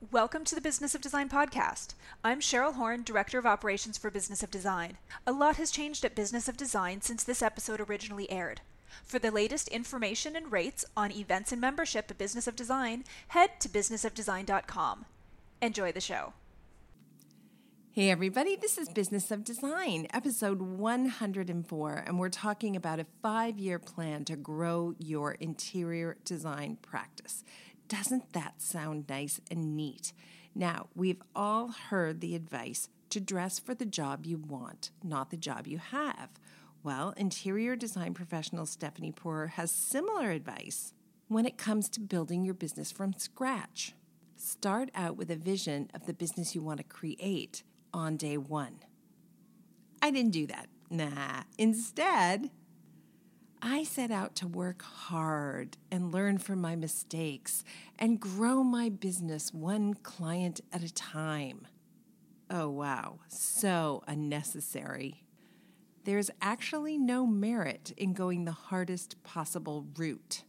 Welcome to the Business of Design podcast. I'm Cheryl Horn, Director of Operations for Business of Design. A lot has changed at Business of Design since this episode originally aired. For the latest information and rates on events and membership at Business of Design, head to businessofdesign.com. Enjoy the show. Hey, everybody, this is Business of Design, episode 104, and we're talking about a five year plan to grow your interior design practice. Doesn't that sound nice and neat? Now, we've all heard the advice to dress for the job you want, not the job you have. Well, interior design professional Stephanie Porer has similar advice when it comes to building your business from scratch. Start out with a vision of the business you want to create on day one. I didn't do that. Nah. Instead, I set out to work hard and learn from my mistakes and grow my business one client at a time. Oh, wow, so unnecessary. There's actually no merit in going the hardest possible route.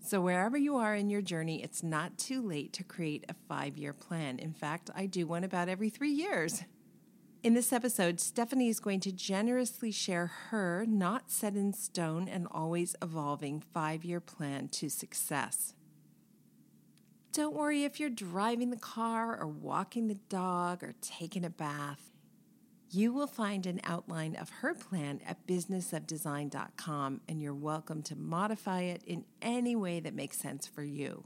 So, wherever you are in your journey, it's not too late to create a five year plan. In fact, I do one about every three years. In this episode, Stephanie is going to generously share her not set in stone and always evolving five year plan to success. Don't worry if you're driving the car or walking the dog or taking a bath. You will find an outline of her plan at businessofdesign.com, and you're welcome to modify it in any way that makes sense for you.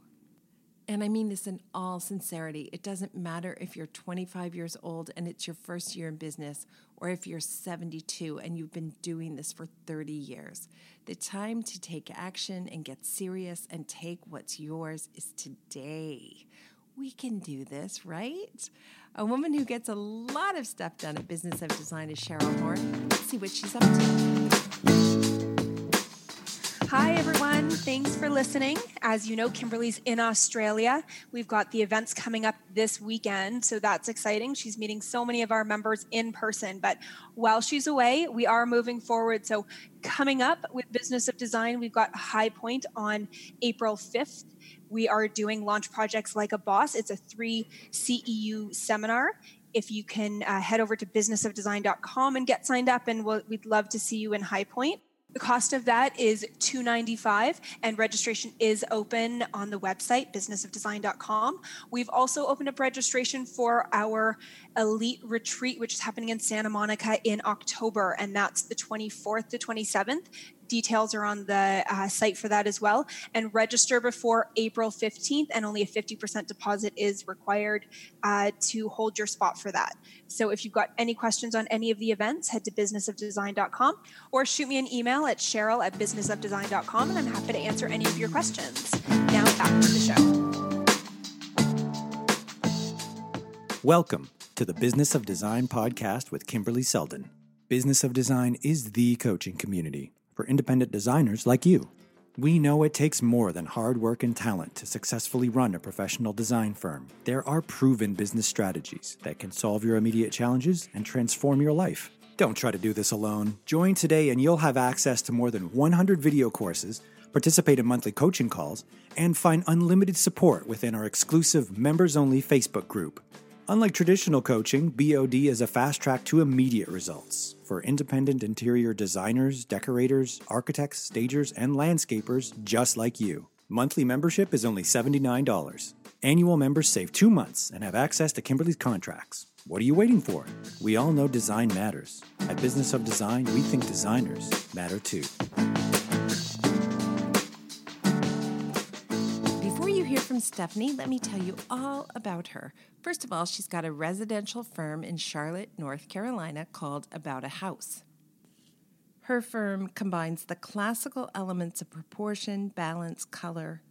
And I mean this in all sincerity. It doesn't matter if you're 25 years old and it's your first year in business, or if you're 72 and you've been doing this for 30 years. The time to take action and get serious and take what's yours is today. We can do this, right? A woman who gets a lot of stuff done at Business of Design is Cheryl Horn. Let's see what she's up to. Hi, everyone. Thanks for listening. As you know, Kimberly's in Australia. We've got the events coming up this weekend, so that's exciting. She's meeting so many of our members in person. But while she's away, we are moving forward. So, coming up with Business of Design, we've got High Point on April 5th. We are doing launch projects like a boss. It's a three CEU seminar if you can uh, head over to businessofdesign.com and get signed up and we'll, we'd love to see you in high point the cost of that is 295 and registration is open on the website businessofdesign.com. We've also opened up registration for our elite retreat which is happening in Santa Monica in October and that's the 24th to 27th details are on the uh, site for that as well. And register before April 15th, and only a 50% deposit is required uh, to hold your spot for that. So if you've got any questions on any of the events, head to businessofdesign.com or shoot me an email at cheryl at businessofdesign.com, and I'm happy to answer any of your questions. Now back to the show. Welcome to the Business of Design podcast with Kimberly Seldon. Business of Design is the coaching community for independent designers like you. We know it takes more than hard work and talent to successfully run a professional design firm. There are proven business strategies that can solve your immediate challenges and transform your life. Don't try to do this alone. Join today and you'll have access to more than 100 video courses, participate in monthly coaching calls, and find unlimited support within our exclusive members only Facebook group. Unlike traditional coaching, BOD is a fast track to immediate results for independent interior designers, decorators, architects, stagers, and landscapers just like you. Monthly membership is only $79. Annual members save two months and have access to Kimberly's contracts. What are you waiting for? We all know design matters. At Business of Design, we think designers matter too. Stephanie, let me tell you all about her. First of all, she's got a residential firm in Charlotte, North Carolina called About a House. Her firm combines the classical elements of proportion, balance, color,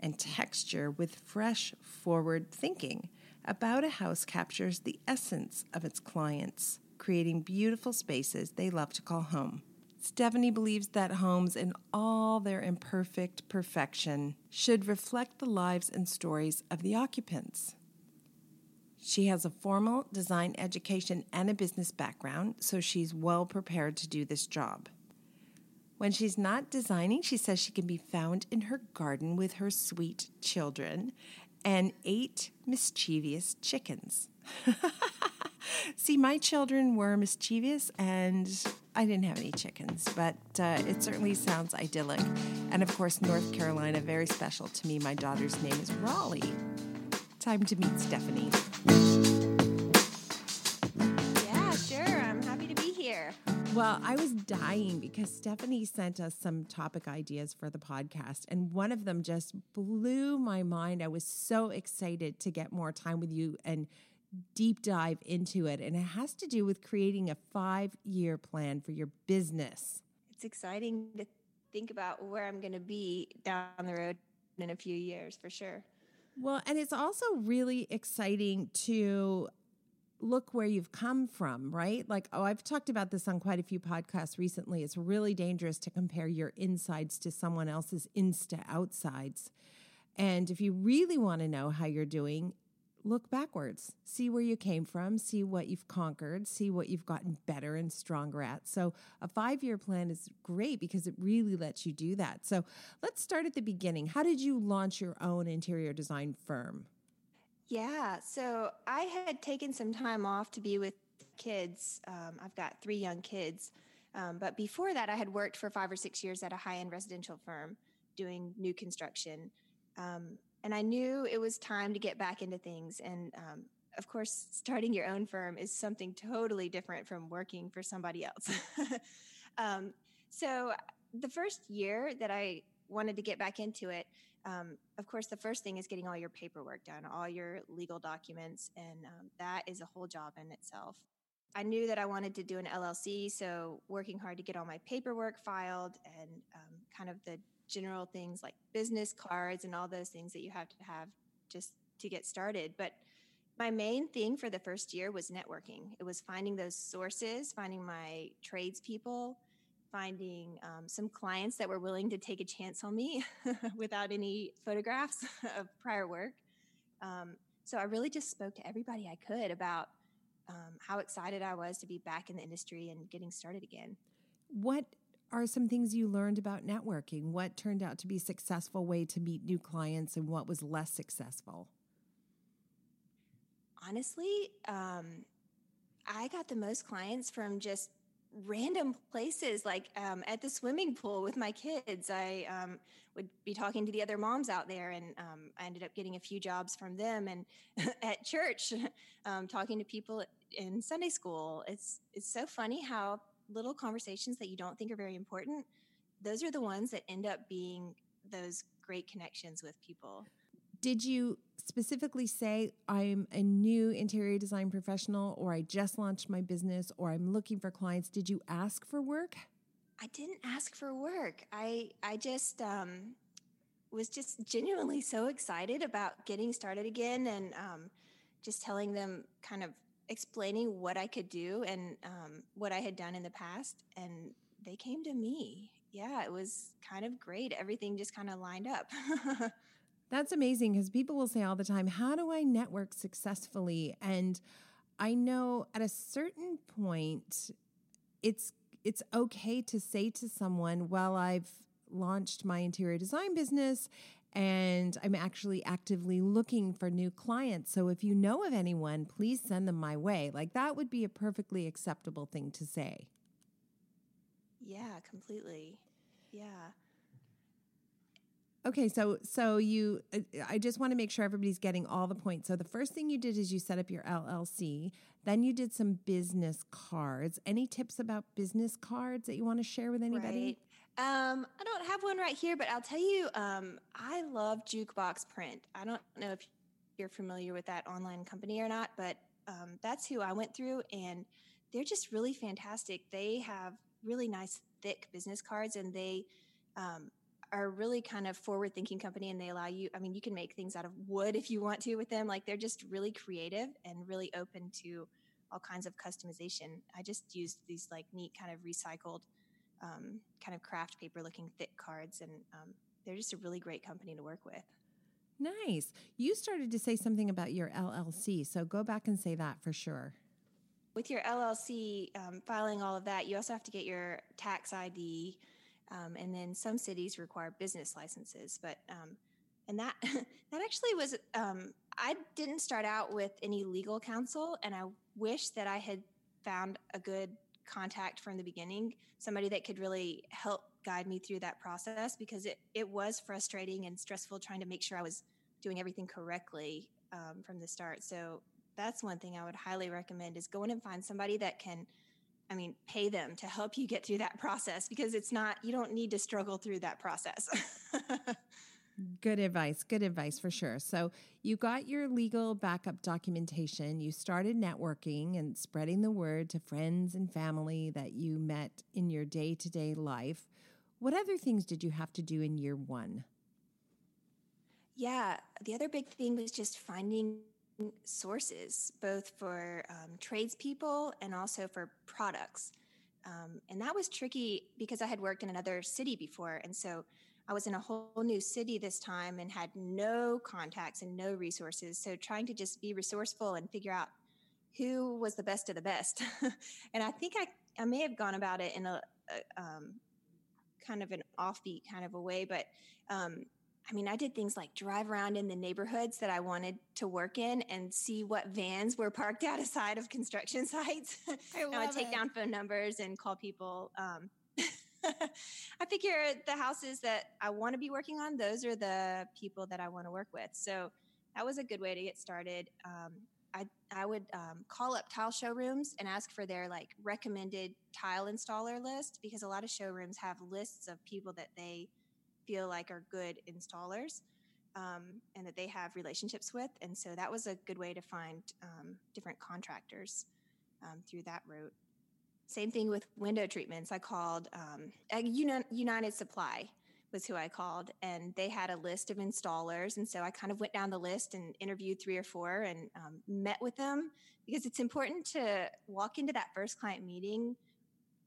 and texture with fresh, forward thinking. About a House captures the essence of its clients, creating beautiful spaces they love to call home. Stephanie believes that homes, in all their imperfect perfection, should reflect the lives and stories of the occupants. She has a formal design education and a business background, so she's well prepared to do this job. When she's not designing, she says she can be found in her garden with her sweet children and eight mischievous chickens. See, my children were mischievous and I didn't have any chickens, but uh, it certainly sounds idyllic. And of course, North Carolina, very special to me. My daughter's name is Raleigh. Time to meet Stephanie. Yeah, sure. I'm happy to be here. Well, I was dying because Stephanie sent us some topic ideas for the podcast, and one of them just blew my mind. I was so excited to get more time with you and deep dive into it. And it has to do with creating a five year plan for your business. It's exciting to think about where I'm going to be down the road in a few years for sure. Well, and it's also really exciting to look where you've come from, right? Like, oh, I've talked about this on quite a few podcasts recently. It's really dangerous to compare your insides to someone else's insta outsides. And if you really want to know how you're doing, look backwards, see where you came from, see what you've conquered, see what you've gotten better and stronger at. So, a five year plan is great because it really lets you do that. So, let's start at the beginning. How did you launch your own interior design firm? Yeah, so I had taken some time off to be with kids. Um, I've got three young kids. Um, but before that, I had worked for five or six years at a high end residential firm doing new construction. Um, and I knew it was time to get back into things. And um, of course, starting your own firm is something totally different from working for somebody else. um, so, the first year that I wanted to get back into it, um, of course, the first thing is getting all your paperwork done, all your legal documents, and um, that is a whole job in itself. I knew that I wanted to do an LLC, so working hard to get all my paperwork filed and um, kind of the general things like business cards and all those things that you have to have just to get started. But my main thing for the first year was networking. It was finding those sources, finding my tradespeople, finding um, some clients that were willing to take a chance on me without any photographs of prior work. Um, so I really just spoke to everybody I could about um, how excited I was to be back in the industry and getting started again. What are some things you learned about networking? What turned out to be a successful way to meet new clients and what was less successful? Honestly, um, I got the most clients from just random places, like um, at the swimming pool with my kids. I um, would be talking to the other moms out there, and um, I ended up getting a few jobs from them. And at church, um, talking to people in Sunday school. It's it's so funny how little conversations that you don't think are very important, those are the ones that end up being those great connections with people. Did you specifically say, I'm a new interior design professional, or I just launched my business, or I'm looking for clients? Did you ask for work? I didn't ask for work. I, I just, um, was just genuinely so excited about getting started again and um, just telling them kind of explaining what I could do and um, what I had done in the past. And they came to me. Yeah, it was kind of great. Everything just kind of lined up. That's amazing because people will say all the time, How do I network successfully? And I know at a certain point, it's it's okay to say to someone, Well, I've launched my interior design business and I'm actually actively looking for new clients. So if you know of anyone, please send them my way. Like that would be a perfectly acceptable thing to say. Yeah, completely. Yeah. Okay, so so you uh, I just want to make sure everybody's getting all the points. So the first thing you did is you set up your LLC, then you did some business cards. Any tips about business cards that you want to share with anybody? Right. Um, I don't have one right here, but I'll tell you, um, I love Jukebox Print. I don't know if you're familiar with that online company or not, but um, that's who I went through, and they're just really fantastic. They have really nice, thick business cards, and they um, are really kind of forward thinking company and they allow you i mean you can make things out of wood if you want to with them like they're just really creative and really open to all kinds of customization i just used these like neat kind of recycled um, kind of craft paper looking thick cards. And um, they're just a really great company to work with. Nice. You started to say something about your LLC. So go back and say that for sure. With your LLC, um, filing all of that, you also have to get your tax ID. Um, and then some cities require business licenses. But um, and that that actually was um, I didn't start out with any legal counsel, and I wish that I had found a good contact from the beginning, somebody that could really help guide me through that process because it, it was frustrating and stressful trying to make sure I was doing everything correctly um, from the start. So that's one thing I would highly recommend is go in and find somebody that can, I mean, pay them to help you get through that process because it's not, you don't need to struggle through that process. Good advice. Good advice for sure. So, you got your legal backup documentation. You started networking and spreading the word to friends and family that you met in your day to day life. What other things did you have to do in year one? Yeah, the other big thing was just finding sources, both for um, tradespeople and also for products. Um, and that was tricky because I had worked in another city before. And so I was in a whole new city this time and had no contacts and no resources. So trying to just be resourceful and figure out who was the best of the best. and I think I, I may have gone about it in a, a um, kind of an offbeat kind of a way, but um, I mean, I did things like drive around in the neighborhoods that I wanted to work in and see what vans were parked outside of construction sites. I, I would take it. down phone numbers and call people. Um, I figure the houses that I want to be working on, those are the people that I want to work with. So that was a good way to get started. Um, I, I would um, call up tile showrooms and ask for their like recommended tile installer list because a lot of showrooms have lists of people that they feel like are good installers um, and that they have relationships with. And so that was a good way to find um, different contractors um, through that route. Same thing with window treatments. I called um, United Supply was who I called, and they had a list of installers. And so I kind of went down the list and interviewed three or four and um, met with them because it's important to walk into that first client meeting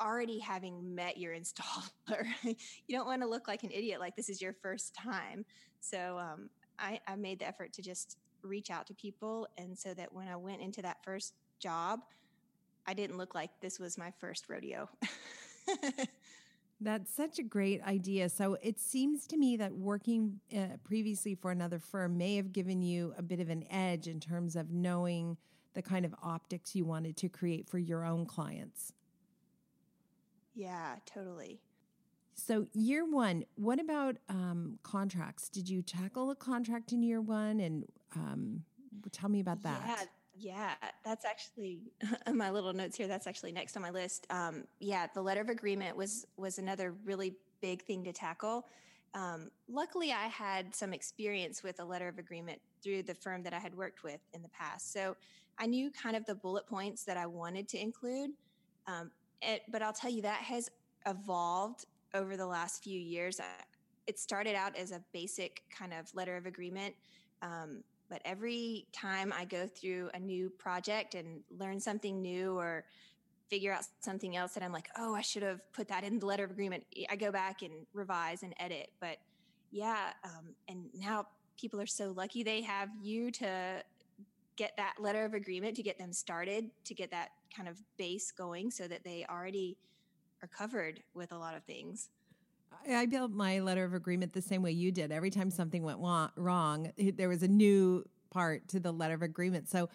already having met your installer. you don't want to look like an idiot like this is your first time. So um, I, I made the effort to just reach out to people. And so that when I went into that first job, I didn't look like this was my first rodeo. That's such a great idea. So it seems to me that working uh, previously for another firm may have given you a bit of an edge in terms of knowing the kind of optics you wanted to create for your own clients. Yeah, totally. So, year one, what about um, contracts? Did you tackle a contract in year one? And um, tell me about that. Yeah, yeah, that's actually my little notes here. That's actually next on my list. Um, yeah, the letter of agreement was was another really big thing to tackle. Um, luckily, I had some experience with a letter of agreement through the firm that I had worked with in the past, so I knew kind of the bullet points that I wanted to include. Um, it, but I'll tell you that has evolved over the last few years. It started out as a basic kind of letter of agreement. Um, but every time I go through a new project and learn something new or figure out something else that I'm like, oh, I should have put that in the letter of agreement, I go back and revise and edit. But yeah, um, and now people are so lucky they have you to get that letter of agreement to get them started, to get that kind of base going so that they already are covered with a lot of things. I built my letter of agreement the same way you did. Every time something went wrong, there was a new part to the letter of agreement. So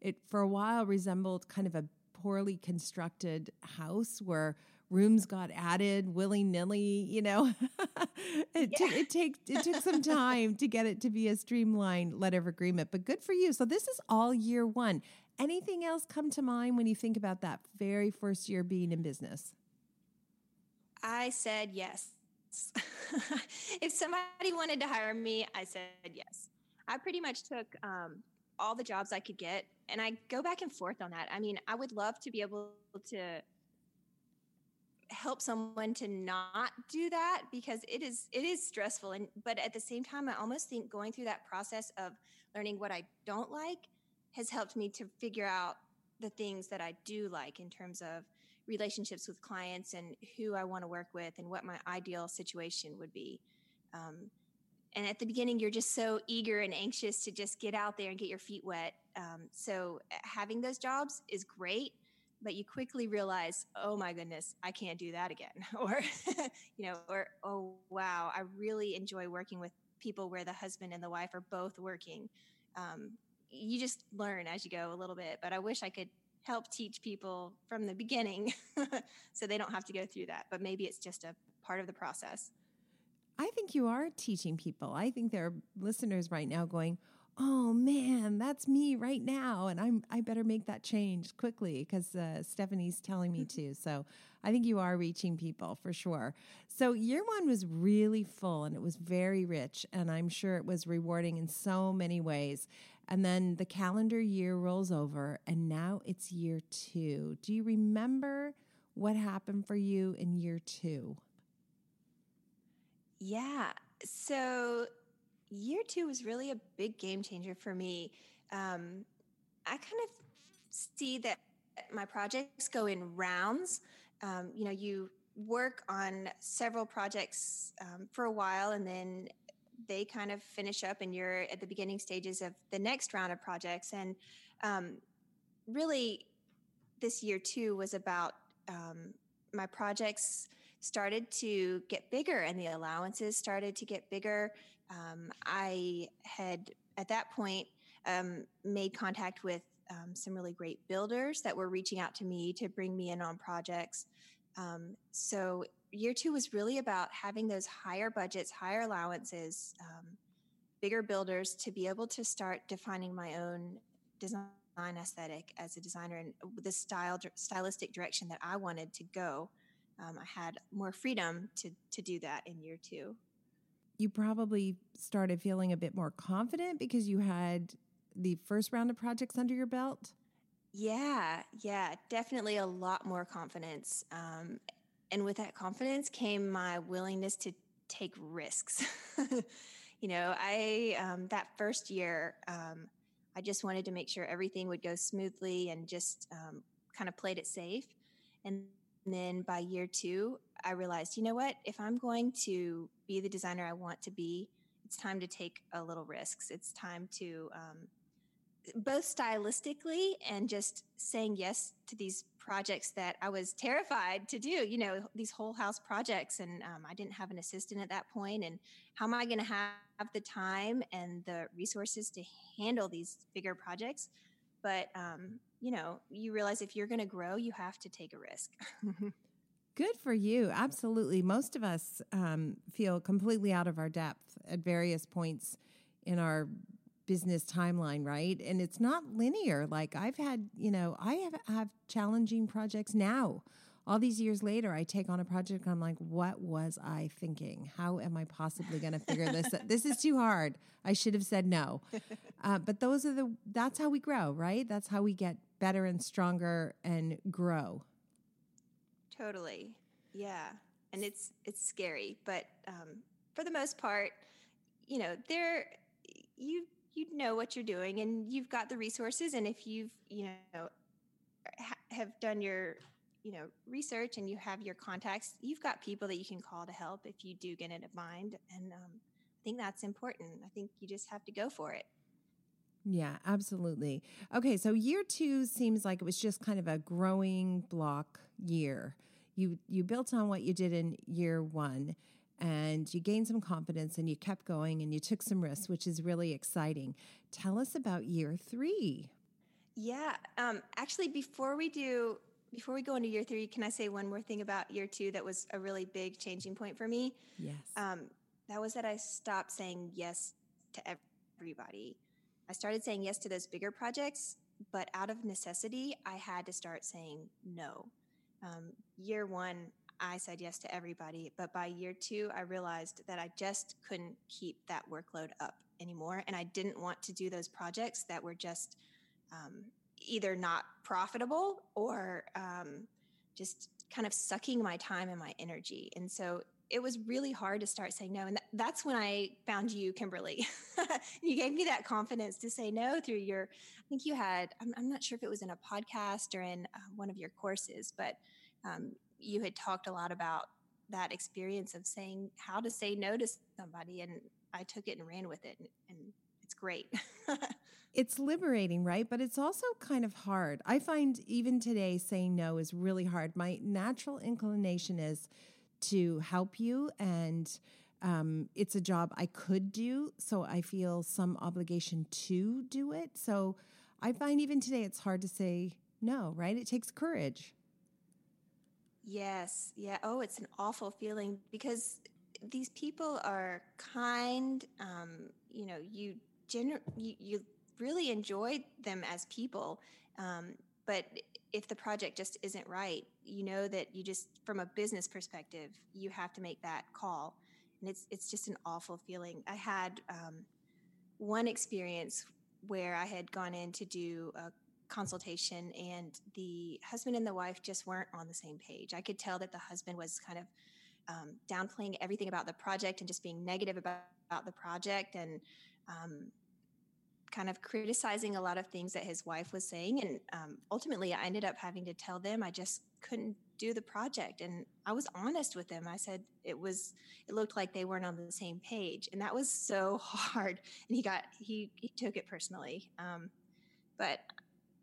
it, for a while, resembled kind of a poorly constructed house where rooms got added willy nilly. You know, it, yeah. t- it takes it took some time to get it to be a streamlined letter of agreement. But good for you. So this is all year one. Anything else come to mind when you think about that very first year being in business? I said yes. if somebody wanted to hire me, I said yes. I pretty much took um, all the jobs I could get, and I go back and forth on that. I mean, I would love to be able to help someone to not do that because it is it is stressful and but at the same time i almost think going through that process of learning what i don't like has helped me to figure out the things that i do like in terms of relationships with clients and who I want to work with and what my ideal situation would be. Um, and at the beginning, you're just so eager and anxious to just get out there and get your feet wet. Um, so uh, having those jobs is great, but you quickly realize, oh my goodness, I can't do that again. or, you know, or, oh wow, I really enjoy working with people where the husband and the wife are both working. Um, you just learn as you go a little bit. But I wish I could help teach people from the beginning so they don't have to go through that. But maybe it's just a part of the process. I think you are teaching people. I think there are listeners right now going, "Oh man, that's me right now, and I'm I better make that change quickly because uh, Stephanie's telling me to." So I think you are reaching people for sure. So year one was really full and it was very rich, and I'm sure it was rewarding in so many ways. And then the calendar year rolls over, and now it's year two. Do you remember what happened for you in year two? Yeah. So year two was really a big game changer for me. Um, I kind of see that my projects go in rounds. Um, you know, you work on several projects um, for a while and then they kind of finish up and you're at the beginning stages of the next round of projects. And um, really, this year too was about um, my projects started to get bigger and the allowances started to get bigger. Um, I had at that point um, made contact with um, some really great builders that were reaching out to me to bring me in on projects. Um, so year two was really about having those higher budgets, higher allowances, um, bigger builders to be able to start defining my own design aesthetic as a designer and the style stylistic direction that I wanted to go um, I had more freedom to to do that in year two. You probably started feeling a bit more confident because you had the first round of projects under your belt. Yeah, yeah, definitely a lot more confidence. Um, and with that confidence came my willingness to take risks. you know, I um, that first year, um, I just wanted to make sure everything would go smoothly and just um, kind of played it safe. And then by year two, I realized, you know what? If I'm going to be the designer I want to be, it's time to take a little risks. It's time to um, both stylistically and just saying yes to these projects that I was terrified to do. You know, these whole house projects, and um, I didn't have an assistant at that point. And how am I going to have the time and the resources to handle these bigger projects? But um, you know, you realize if you're going to grow, you have to take a risk. Good for you. Absolutely. Most of us um, feel completely out of our depth at various points in our business timeline, right? And it's not linear. Like I've had, you know, I have, have challenging projects now. All these years later, I take on a project and I'm like, what was I thinking? How am I possibly going to figure this out? This is too hard. I should have said no. Uh, but those are the, that's how we grow, right? That's how we get better and stronger and grow. Totally. Yeah. And it's it's scary, but um, for the most part, you know, there you you know what you're doing and you've got the resources and if you've, you know, ha- have done your you know research and you have your contacts you've got people that you can call to help if you do get in a bind and um, i think that's important i think you just have to go for it yeah, absolutely. Okay, so year 2 seems like it was just kind of a growing block year. You you built on what you did in year 1 and you gained some confidence and you kept going and you took some risks, which is really exciting. Tell us about year 3. Yeah, um, actually before we do before we go into year 3, can I say one more thing about year 2 that was a really big changing point for me? Yes. Um, that was that I stopped saying yes to everybody. I started saying yes to those bigger projects, but out of necessity, I had to start saying no. Um, year one, I said yes to everybody, but by year two, I realized that I just couldn't keep that workload up anymore. And I didn't want to do those projects that were just um, either not profitable or um, just kind of sucking my time and my energy. And so it was really hard to start saying no. And that's when I found you, Kimberly. you gave me that confidence to say no through your, I think you had, I'm, I'm not sure if it was in a podcast or in uh, one of your courses, but um, you had talked a lot about that experience of saying how to say no to somebody. And I took it and ran with it. And, and it's great. it's liberating, right? But it's also kind of hard. I find even today saying no is really hard. My natural inclination is, to help you and um, it's a job I could do, so I feel some obligation to do it. So I find even today it's hard to say no, right? It takes courage. Yes. Yeah. Oh, it's an awful feeling because these people are kind. Um, you know, you, gener- you, you really enjoy them as people. Um, but if the project just isn't right, you know that you just, from a business perspective, you have to make that call and it's it's just an awful feeling. I had um, one experience where I had gone in to do a consultation, and the husband and the wife just weren't on the same page. I could tell that the husband was kind of um, downplaying everything about the project and just being negative about, about the project, and um, kind of criticizing a lot of things that his wife was saying. And um, ultimately, I ended up having to tell them I just couldn't do the project. And I was honest with them. I said it was, it looked like they weren't on the same page. And that was so hard. And he got, he, he took it personally. Um, but,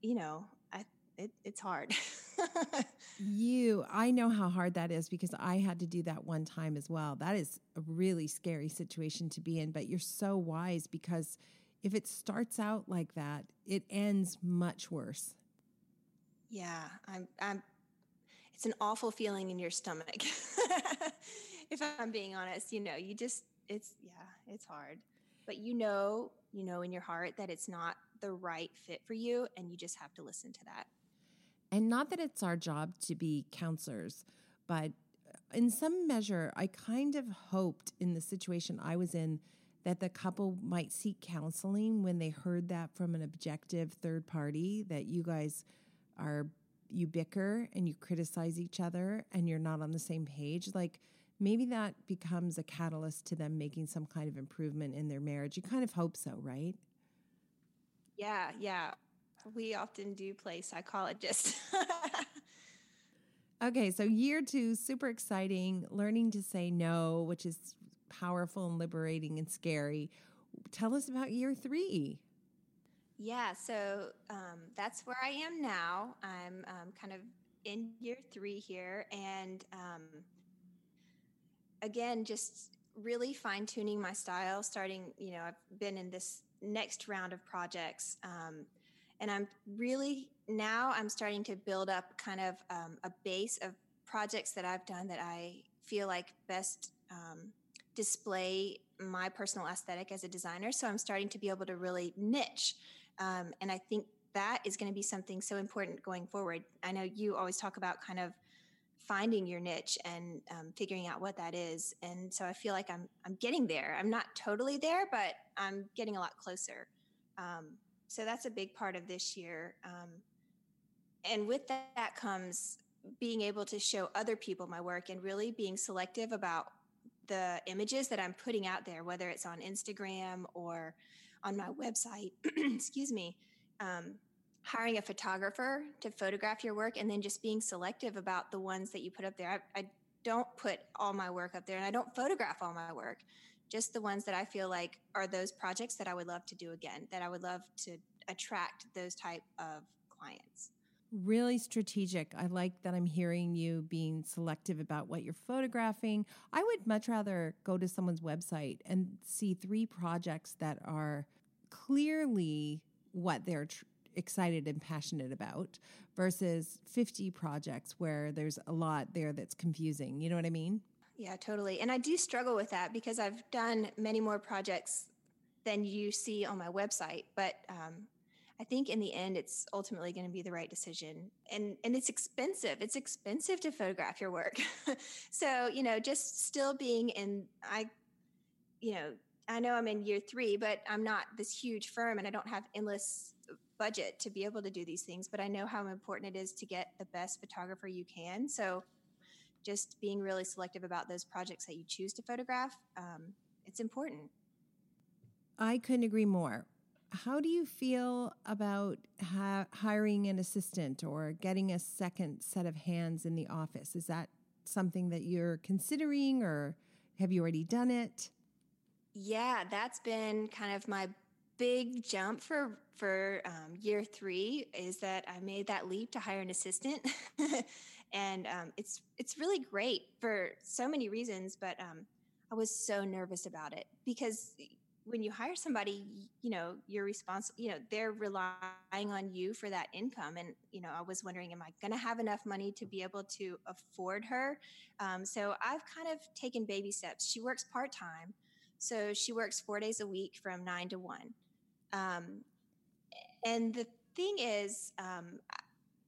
you know, I, it, it's hard. you, I know how hard that is because I had to do that one time as well. That is a really scary situation to be in, but you're so wise because if it starts out like that, it ends much worse. Yeah, I'm, I'm, it's an awful feeling in your stomach. if I'm being honest, you know, you just, it's, yeah, it's hard. But you know, you know in your heart that it's not the right fit for you, and you just have to listen to that. And not that it's our job to be counselors, but in some measure, I kind of hoped in the situation I was in that the couple might seek counseling when they heard that from an objective third party that you guys are you bicker and you criticize each other and you're not on the same page. Like maybe that becomes a catalyst to them making some kind of improvement in their marriage. You kind of hope so right yeah yeah we often do play psychologist. okay so year two super exciting learning to say no which is powerful and liberating and scary. Tell us about year three. Yeah, so um, that's where I am now. I'm um, kind of in year three here. And um, again, just really fine tuning my style, starting, you know, I've been in this next round of projects. Um, and I'm really now I'm starting to build up kind of um, a base of projects that I've done that I feel like best um, display my personal aesthetic as a designer. So I'm starting to be able to really niche. Um, and I think that is going to be something so important going forward. I know you always talk about kind of finding your niche and um, figuring out what that is. And so I feel like I'm I'm getting there. I'm not totally there, but I'm getting a lot closer. Um, so that's a big part of this year. Um, and with that, that comes being able to show other people my work and really being selective about the images that I'm putting out there, whether it's on Instagram or on my website, excuse me, um, hiring a photographer to photograph your work and then just being selective about the ones that you put up there. I, I don't put all my work up there and I don't photograph all my work, just the ones that I feel like are those projects that I would love to do again, that I would love to attract those type of clients. Really strategic. I like that I'm hearing you being selective about what you're photographing. I would much rather go to someone's website and see three projects that are clearly what they're tr- excited and passionate about versus 50 projects where there's a lot there that's confusing. You know what I mean? Yeah, totally. And I do struggle with that because I've done many more projects than you see on my website. But um, I think in the end, it's ultimately going to be the right decision. And, and it's expensive. It's expensive to photograph your work. so, you know, just still being in, I, you know, I know I'm in year three, but I'm not this huge firm and I don't have endless budget to be able to do these things. But I know how important it is to get the best photographer you can. So just being really selective about those projects that you choose to photograph, um, it's important. I couldn't agree more how do you feel about ha- hiring an assistant or getting a second set of hands in the office? Is that something that you're considering or have you already done it? Yeah, that's been kind of my big jump for for um, year three is that I made that leap to hire an assistant, and um, it's it's really great for so many reasons. But um, I was so nervous about it because when you hire somebody, you know, you're responsible, you know, they're relying on you for that income. And, you know, I was wondering, am I going to have enough money to be able to afford her? Um, so I've kind of taken baby steps. She works part time. So she works four days a week from nine to one. Um, and the thing is, um,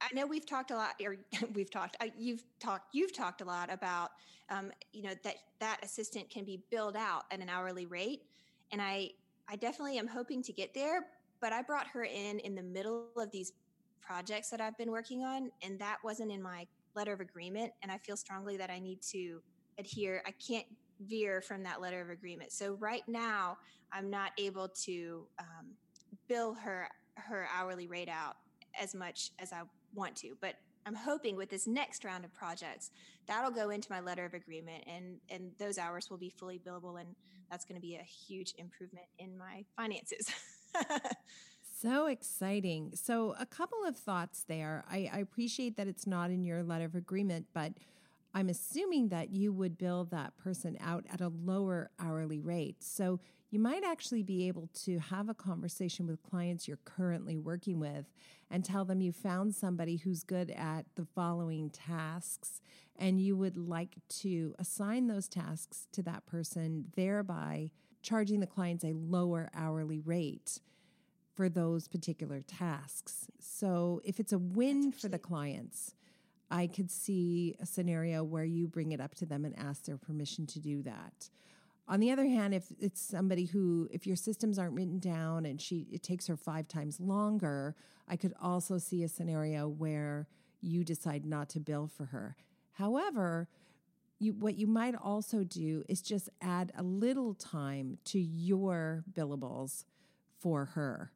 I know we've talked a lot, or we've talked, uh, you've talked, you've talked a lot about, um, you know, that that assistant can be billed out at an hourly rate and I I definitely am hoping to get there, but I brought her in in the middle of these projects that I've been working on and that wasn't in my letter of agreement and I feel strongly that I need to adhere. I can't veer from that letter of agreement. So right now, I'm not able to um, bill her her hourly rate out as much as I want to, but I'm hoping with this next round of projects that'll go into my letter of agreement and and those hours will be fully billable and that's going to be a huge improvement in my finances. so exciting. So a couple of thoughts there. I, I appreciate that it's not in your letter of agreement, but I'm assuming that you would bill that person out at a lower hourly rate. So you might actually be able to have a conversation with clients you're currently working with and tell them you found somebody who's good at the following tasks and you would like to assign those tasks to that person, thereby charging the clients a lower hourly rate for those particular tasks. So if it's a win for the clients, I could see a scenario where you bring it up to them and ask their permission to do that. On the other hand, if it's somebody who, if your systems aren't written down and she, it takes her five times longer, I could also see a scenario where you decide not to bill for her. However, you, what you might also do is just add a little time to your billables for her.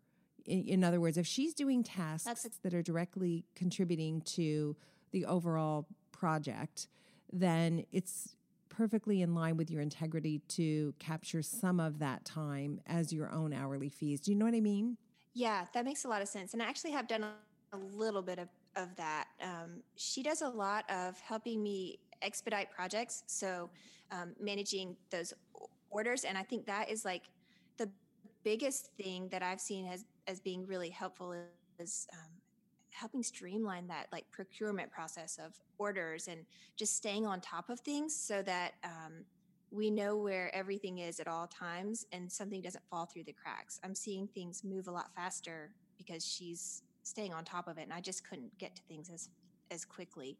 In, in other words, if she's doing tasks a- that are directly contributing to the overall project, then it's perfectly in line with your integrity to capture some of that time as your own hourly fees. Do you know what I mean? Yeah, that makes a lot of sense. And I actually have done a little bit of, of that. Um, she does a lot of helping me expedite projects. So um, managing those orders. And I think that is like the biggest thing that I've seen as, as being really helpful is um, helping streamline that like procurement process of orders and just staying on top of things so that um, we know where everything is at all times and something doesn't fall through the cracks. I'm seeing things move a lot faster because she's staying on top of it, and I just couldn't get to things as as quickly.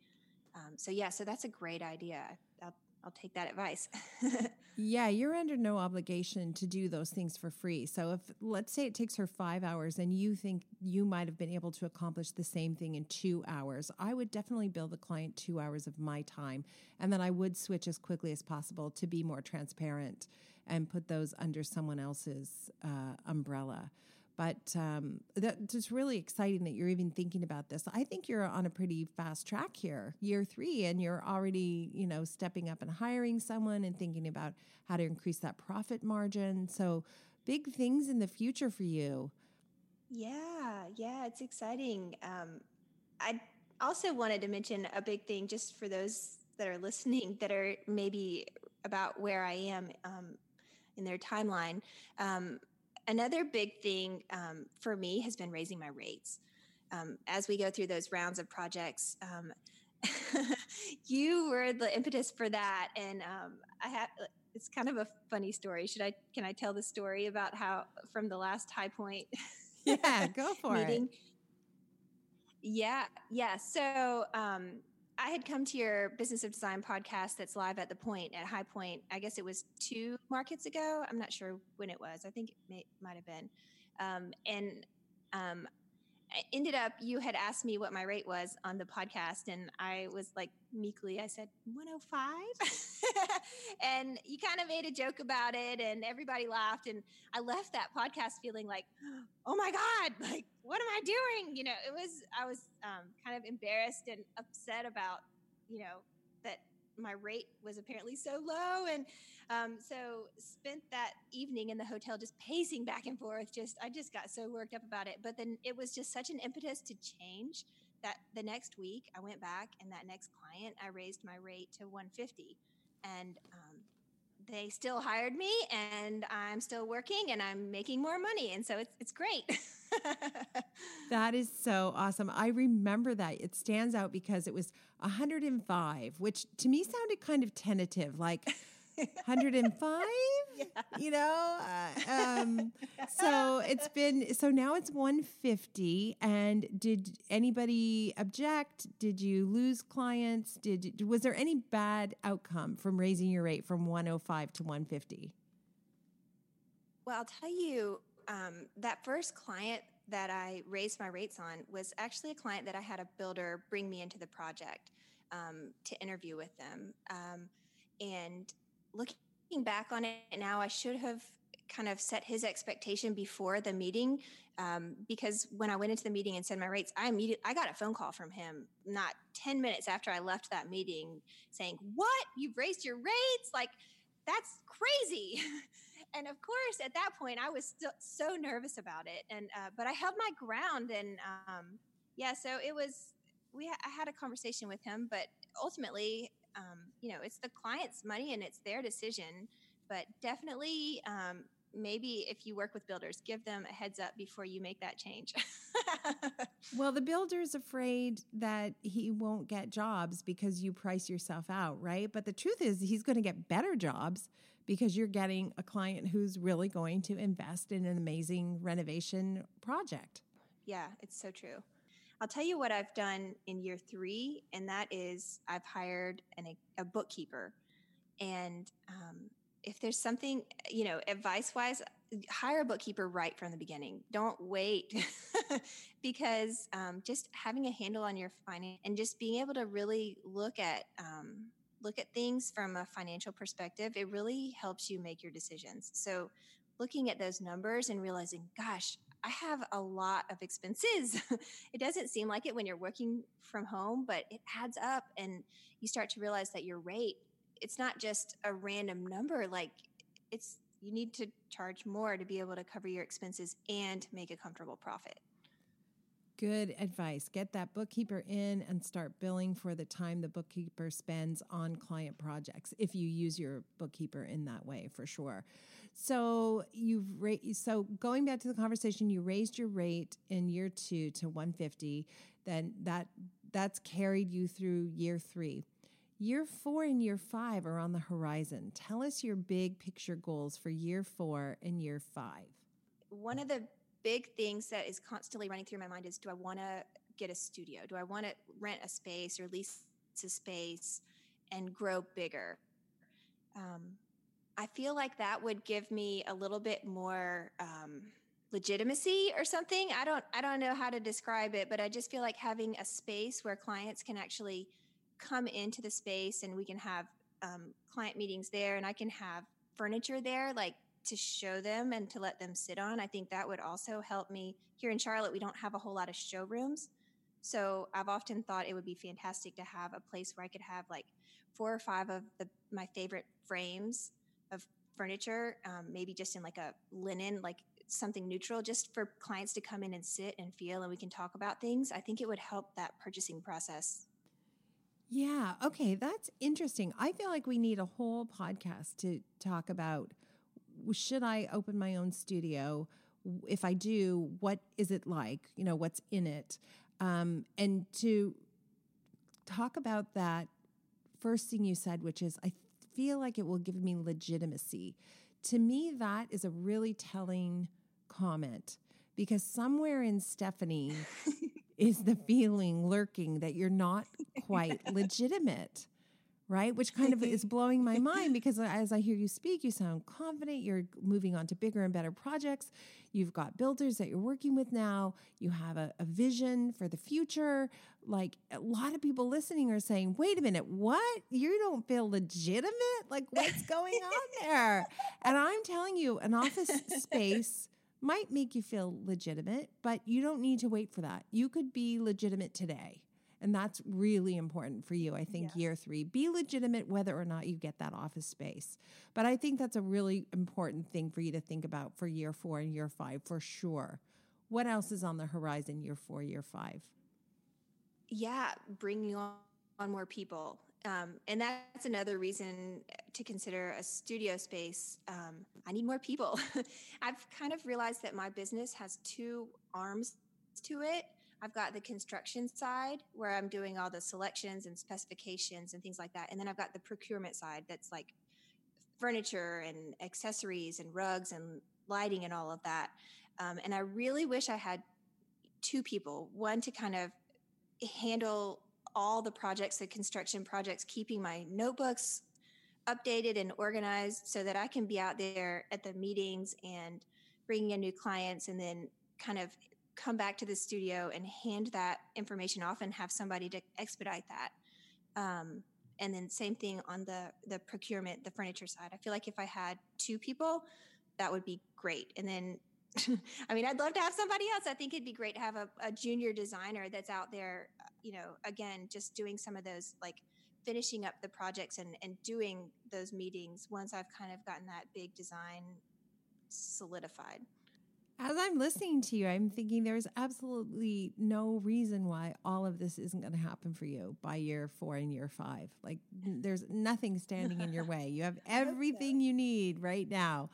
Um, so yeah, so that's a great idea. I'll I'll take that advice. yeah, you're under no obligation to do those things for free. So if let's say it takes her 5 hours and you think you might have been able to accomplish the same thing in 2 hours, I would definitely bill the client 2 hours of my time and then I would switch as quickly as possible to be more transparent and put those under someone else's uh, umbrella. But um, that's really exciting that you're even thinking about this. I think you're on a pretty fast track here, year three, and you're already, you know, stepping up and hiring someone and thinking about how to increase that profit margin. So big things in the future for you. Yeah, yeah, it's exciting. Um, I also wanted to mention a big thing just for those that are listening that are maybe about where I am um, in their timeline. Um, Another big thing um, for me has been raising my rates. Um, as we go through those rounds of projects, um, you were the impetus for that, and um, I had. It's kind of a funny story. Should I? Can I tell the story about how from the last high point? Yeah, go for meeting? it. Yeah, yeah. So um, I had come to your Business of Design podcast that's live at the point at High Point. I guess it was two markets ago. I'm not sure when it was. I think it might have been. Um, and um, Ended up, you had asked me what my rate was on the podcast, and I was like meekly, I said 105. and you kind of made a joke about it, and everybody laughed. And I left that podcast feeling like, oh my God, like, what am I doing? You know, it was, I was um, kind of embarrassed and upset about, you know, that my rate was apparently so low and um, so spent that evening in the hotel just pacing back and forth just i just got so worked up about it but then it was just such an impetus to change that the next week i went back and that next client i raised my rate to 150 and um, they still hired me and I'm still working and I'm making more money. And so it's, it's great. that is so awesome. I remember that. It stands out because it was 105, which to me sounded kind of tentative, like 105, yeah. you know? Uh, um, so it's been, so now it's 150. And did anybody object? Did you lose clients? Did, was there any bad outcome from raising your rate from 105 to 150? Well, I'll tell you, um, that first client that I raised my rates on was actually a client that I had a builder bring me into the project um, to interview with them. Um, and looking back on it now, I should have kind of set his expectation before the meeting um, because when I went into the meeting and said my rates, I immediately I got a phone call from him not ten minutes after I left that meeting saying, "What? You've raised your rates? Like that's crazy." and of course, at that point, I was still so nervous about it, and uh, but I held my ground, and um, yeah, so it was. We ha- I had a conversation with him, but ultimately, um, you know, it's the client's money and it's their decision. But definitely, um, maybe if you work with builders, give them a heads up before you make that change. well, the builder's afraid that he won't get jobs because you price yourself out, right? But the truth is, he's going to get better jobs because you're getting a client who's really going to invest in an amazing renovation project. Yeah, it's so true. I'll tell you what I've done in year three, and that is I've hired an, a bookkeeper. And um, if there's something, you know, advice wise, hire a bookkeeper right from the beginning. Don't wait because um, just having a handle on your finance and just being able to really look at um, look at things from a financial perspective, it really helps you make your decisions. So looking at those numbers and realizing, gosh, I have a lot of expenses. it doesn't seem like it when you're working from home, but it adds up and you start to realize that your rate, it's not just a random number. Like it's, you need to charge more to be able to cover your expenses and make a comfortable profit. Good advice. Get that bookkeeper in and start billing for the time the bookkeeper spends on client projects if you use your bookkeeper in that way for sure. So you've ra- so going back to the conversation, you raised your rate in year two to 150. Then that that's carried you through year three. Year four and year five are on the horizon. Tell us your big picture goals for year four and year five. One of the big things that is constantly running through my mind is do I want to get a studio? Do I want to rent a space or lease a space and grow bigger? Um, I feel like that would give me a little bit more um, legitimacy or something. I don't I don't know how to describe it, but I just feel like having a space where clients can actually come into the space and we can have um, client meetings there, and I can have furniture there, like to show them and to let them sit on. I think that would also help me. Here in Charlotte, we don't have a whole lot of showrooms. So I've often thought it would be fantastic to have a place where I could have like four or five of the, my favorite frames of furniture, um, maybe just in like a linen, like something neutral, just for clients to come in and sit and feel, and we can talk about things. I think it would help that purchasing process. Yeah. Okay. That's interesting. I feel like we need a whole podcast to talk about should I open my own studio? If I do, what is it like? You know, what's in it? Um, and to talk about that first thing you said, which is, I feel like it will give me legitimacy. To me, that is a really telling comment because somewhere in Stephanie is the feeling lurking that you're not quite legitimate right? Which kind of is mm-hmm. blowing my mind because as I hear you speak, you sound confident. You're moving on to bigger and better projects. You've got builders that you're working with now. You have a, a vision for the future. Like a lot of people listening are saying, wait a minute, what? You don't feel legitimate? Like, what's going on there? And I'm telling you, an office space might make you feel legitimate, but you don't need to wait for that. You could be legitimate today. And that's really important for you, I think, yes. year three. Be legitimate whether or not you get that office space. But I think that's a really important thing for you to think about for year four and year five for sure. What else is on the horizon year four, year five? Yeah, bringing on more people. Um, and that's another reason to consider a studio space. Um, I need more people. I've kind of realized that my business has two arms to it. I've got the construction side where I'm doing all the selections and specifications and things like that. And then I've got the procurement side that's like furniture and accessories and rugs and lighting and all of that. Um, and I really wish I had two people one to kind of handle all the projects, the construction projects, keeping my notebooks updated and organized so that I can be out there at the meetings and bringing in new clients and then kind of come back to the studio and hand that information off and have somebody to expedite that. Um, and then same thing on the the procurement, the furniture side. I feel like if I had two people, that would be great. And then I mean, I'd love to have somebody else. I think it'd be great to have a, a junior designer that's out there, uh, you know, again, just doing some of those like finishing up the projects and, and doing those meetings once I've kind of gotten that big design solidified. As I'm listening to you, I'm thinking there's absolutely no reason why all of this isn't going to happen for you by year four and year five. Like, there's nothing standing in your way. You have everything you need right now.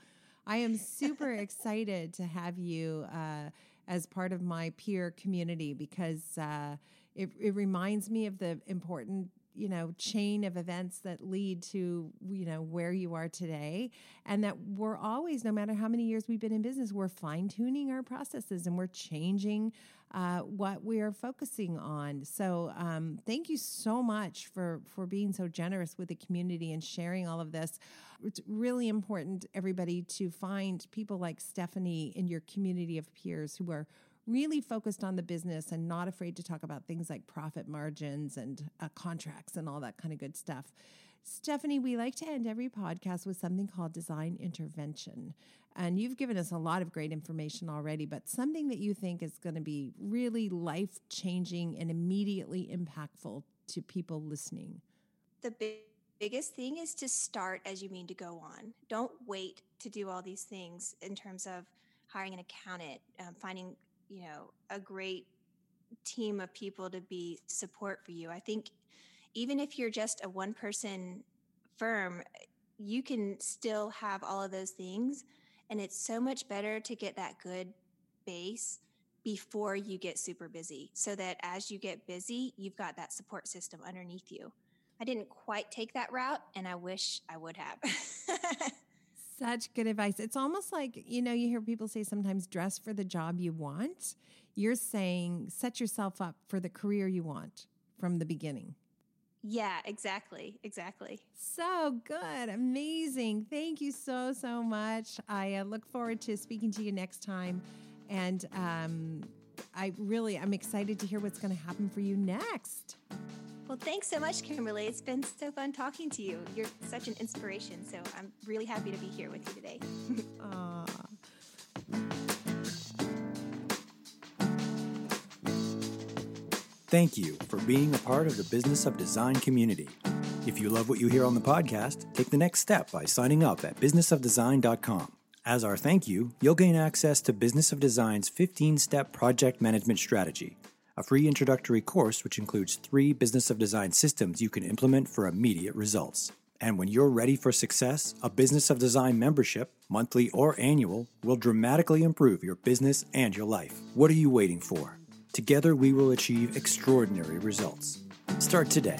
I am super excited to have you uh, as part of my peer community because uh, it, it reminds me of the important you know chain of events that lead to you know where you are today and that we're always no matter how many years we've been in business we're fine tuning our processes and we're changing uh, what we are focusing on. So um, thank you so much for for being so generous with the community and sharing all of this. It's really important everybody to find people like stephanie in your community of peers who are really focused on the business and not afraid to talk about things like profit margins and uh, contracts and all that kind of good stuff. Stephanie, we like to end every podcast with something called design intervention. And you've given us a lot of great information already, but something that you think is going to be really life changing and immediately impactful to people listening. The big, biggest thing is to start as you mean to go on. Don't wait to do all these things in terms of hiring an accountant, um, finding you know a great team of people to be support for you. I think even if you're just a one person firm you can still have all of those things and it's so much better to get that good base before you get super busy so that as you get busy you've got that support system underneath you. I didn't quite take that route and i wish i would have Such good advice. It's almost like, you know, you hear people say sometimes dress for the job you want. You're saying set yourself up for the career you want from the beginning. Yeah, exactly. Exactly. So good. Amazing. Thank you so, so much. I uh, look forward to speaking to you next time. And um, I really, I'm excited to hear what's going to happen for you next. Well, thanks so much, Kimberly. It's been so fun talking to you. You're such an inspiration. So I'm really happy to be here with you today. Thank you for being a part of the Business of Design community. If you love what you hear on the podcast, take the next step by signing up at businessofdesign.com. As our thank you, you'll gain access to Business of Design's 15 step project management strategy a free introductory course which includes three Business of Design systems you can implement for immediate results. And when you're ready for success, a Business of Design membership, monthly or annual, will dramatically improve your business and your life. What are you waiting for? Together, we will achieve extraordinary results. Start today